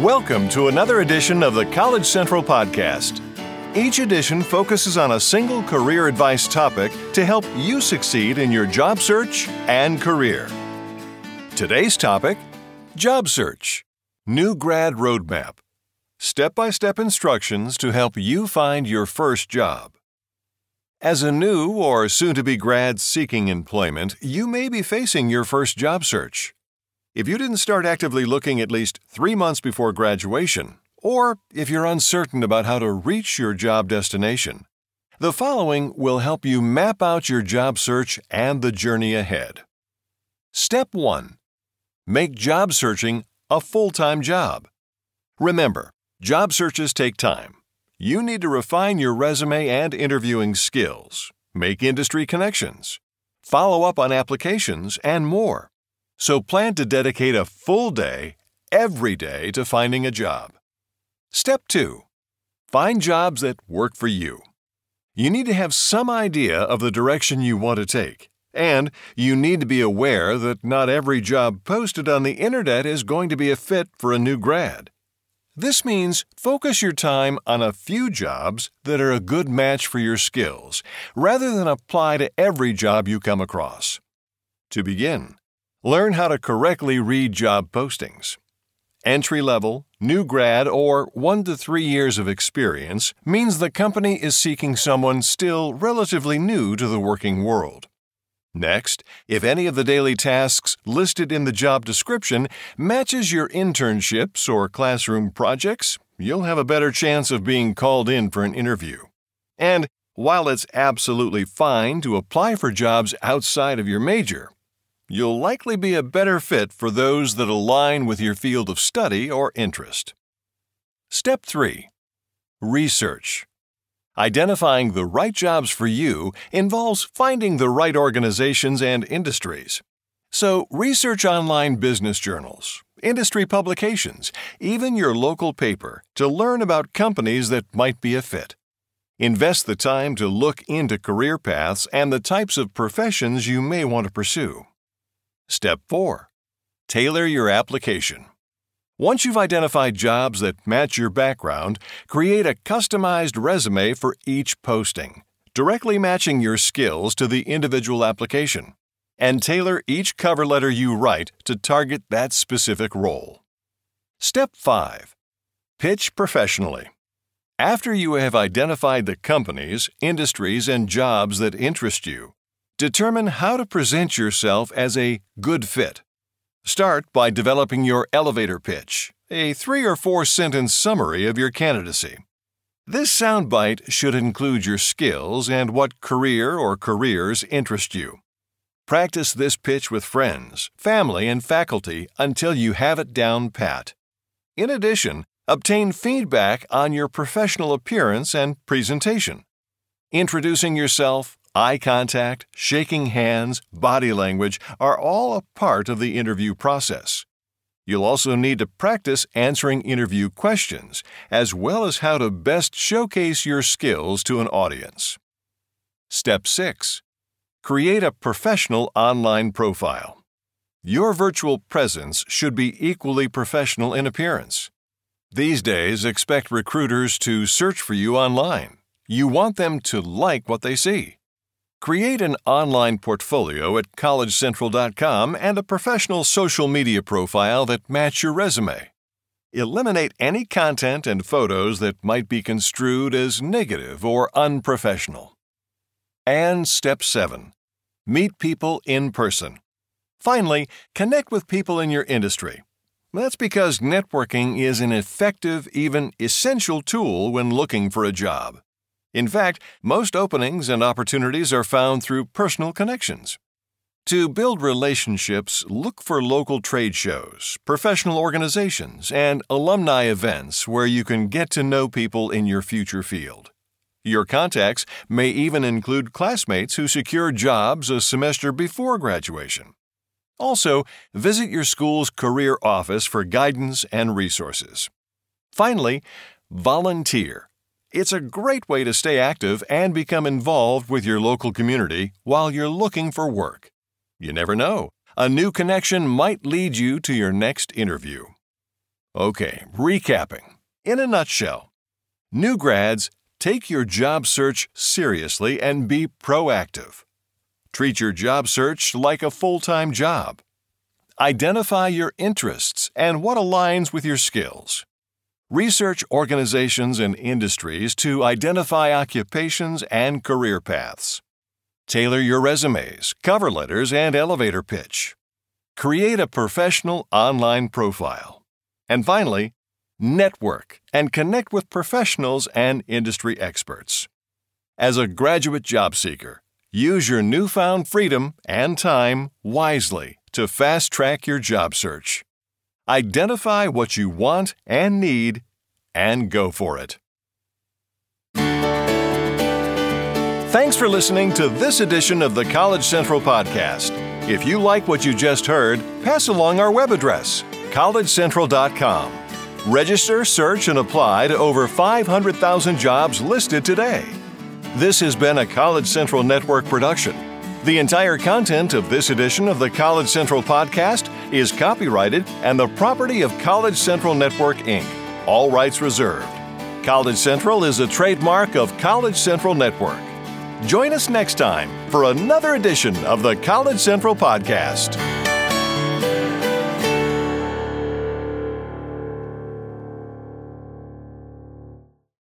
Welcome to another edition of the College Central Podcast. Each edition focuses on a single career advice topic to help you succeed in your job search and career. Today's topic Job Search New Grad Roadmap Step by step instructions to help you find your first job. As a new or soon to be grad seeking employment, you may be facing your first job search. If you didn't start actively looking at least three months before graduation, or if you're uncertain about how to reach your job destination, the following will help you map out your job search and the journey ahead. Step 1 Make job searching a full time job. Remember, job searches take time. You need to refine your resume and interviewing skills, make industry connections, follow up on applications, and more. So plan to dedicate a full day, every day, to finding a job. Step 2 Find jobs that work for you. You need to have some idea of the direction you want to take, and you need to be aware that not every job posted on the internet is going to be a fit for a new grad. This means focus your time on a few jobs that are a good match for your skills, rather than apply to every job you come across. To begin, Learn how to correctly read job postings. Entry level, new grad, or one to three years of experience means the company is seeking someone still relatively new to the working world. Next, if any of the daily tasks listed in the job description matches your internships or classroom projects, you'll have a better chance of being called in for an interview. And while it's absolutely fine to apply for jobs outside of your major, you'll likely be a better fit for those that align with your field of study or interest. Step 3 Research. Identifying the right jobs for you involves finding the right organizations and industries. So, research online business journals, industry publications, even your local paper to learn about companies that might be a fit. Invest the time to look into career paths and the types of professions you may want to pursue. Step 4 Tailor your application. Once you've identified jobs that match your background, create a customized resume for each posting, directly matching your skills to the individual application, and tailor each cover letter you write to target that specific role. Step 5 Pitch professionally. After you have identified the companies, industries, and jobs that interest you, Determine how to present yourself as a good fit. Start by developing your elevator pitch, a three or four sentence summary of your candidacy. This soundbite should include your skills and what career or careers interest you. Practice this pitch with friends, family, and faculty until you have it down pat. In addition, obtain feedback on your professional appearance and presentation. Introducing yourself, Eye contact, shaking hands, body language are all a part of the interview process. You'll also need to practice answering interview questions, as well as how to best showcase your skills to an audience. Step 6 Create a professional online profile. Your virtual presence should be equally professional in appearance. These days, expect recruiters to search for you online. You want them to like what they see. Create an online portfolio at collegecentral.com and a professional social media profile that match your resume. Eliminate any content and photos that might be construed as negative or unprofessional. And step 7. Meet people in person. Finally, connect with people in your industry. That's because networking is an effective, even essential tool when looking for a job. In fact, most openings and opportunities are found through personal connections. To build relationships, look for local trade shows, professional organizations, and alumni events where you can get to know people in your future field. Your contacts may even include classmates who secured jobs a semester before graduation. Also, visit your school's career office for guidance and resources. Finally, volunteer. It's a great way to stay active and become involved with your local community while you're looking for work. You never know, a new connection might lead you to your next interview. Okay, recapping. In a nutshell, new grads, take your job search seriously and be proactive. Treat your job search like a full time job. Identify your interests and what aligns with your skills. Research organizations and industries to identify occupations and career paths. Tailor your resumes, cover letters, and elevator pitch. Create a professional online profile. And finally, network and connect with professionals and industry experts. As a graduate job seeker, use your newfound freedom and time wisely to fast track your job search. Identify what you want and need and go for it. Thanks for listening to this edition of the College Central Podcast. If you like what you just heard, pass along our web address, collegecentral.com. Register, search, and apply to over 500,000 jobs listed today. This has been a College Central Network production. The entire content of this edition of the College Central Podcast is copyrighted and the property of College Central Network, Inc., all rights reserved. College Central is a trademark of College Central Network. Join us next time for another edition of the College Central Podcast.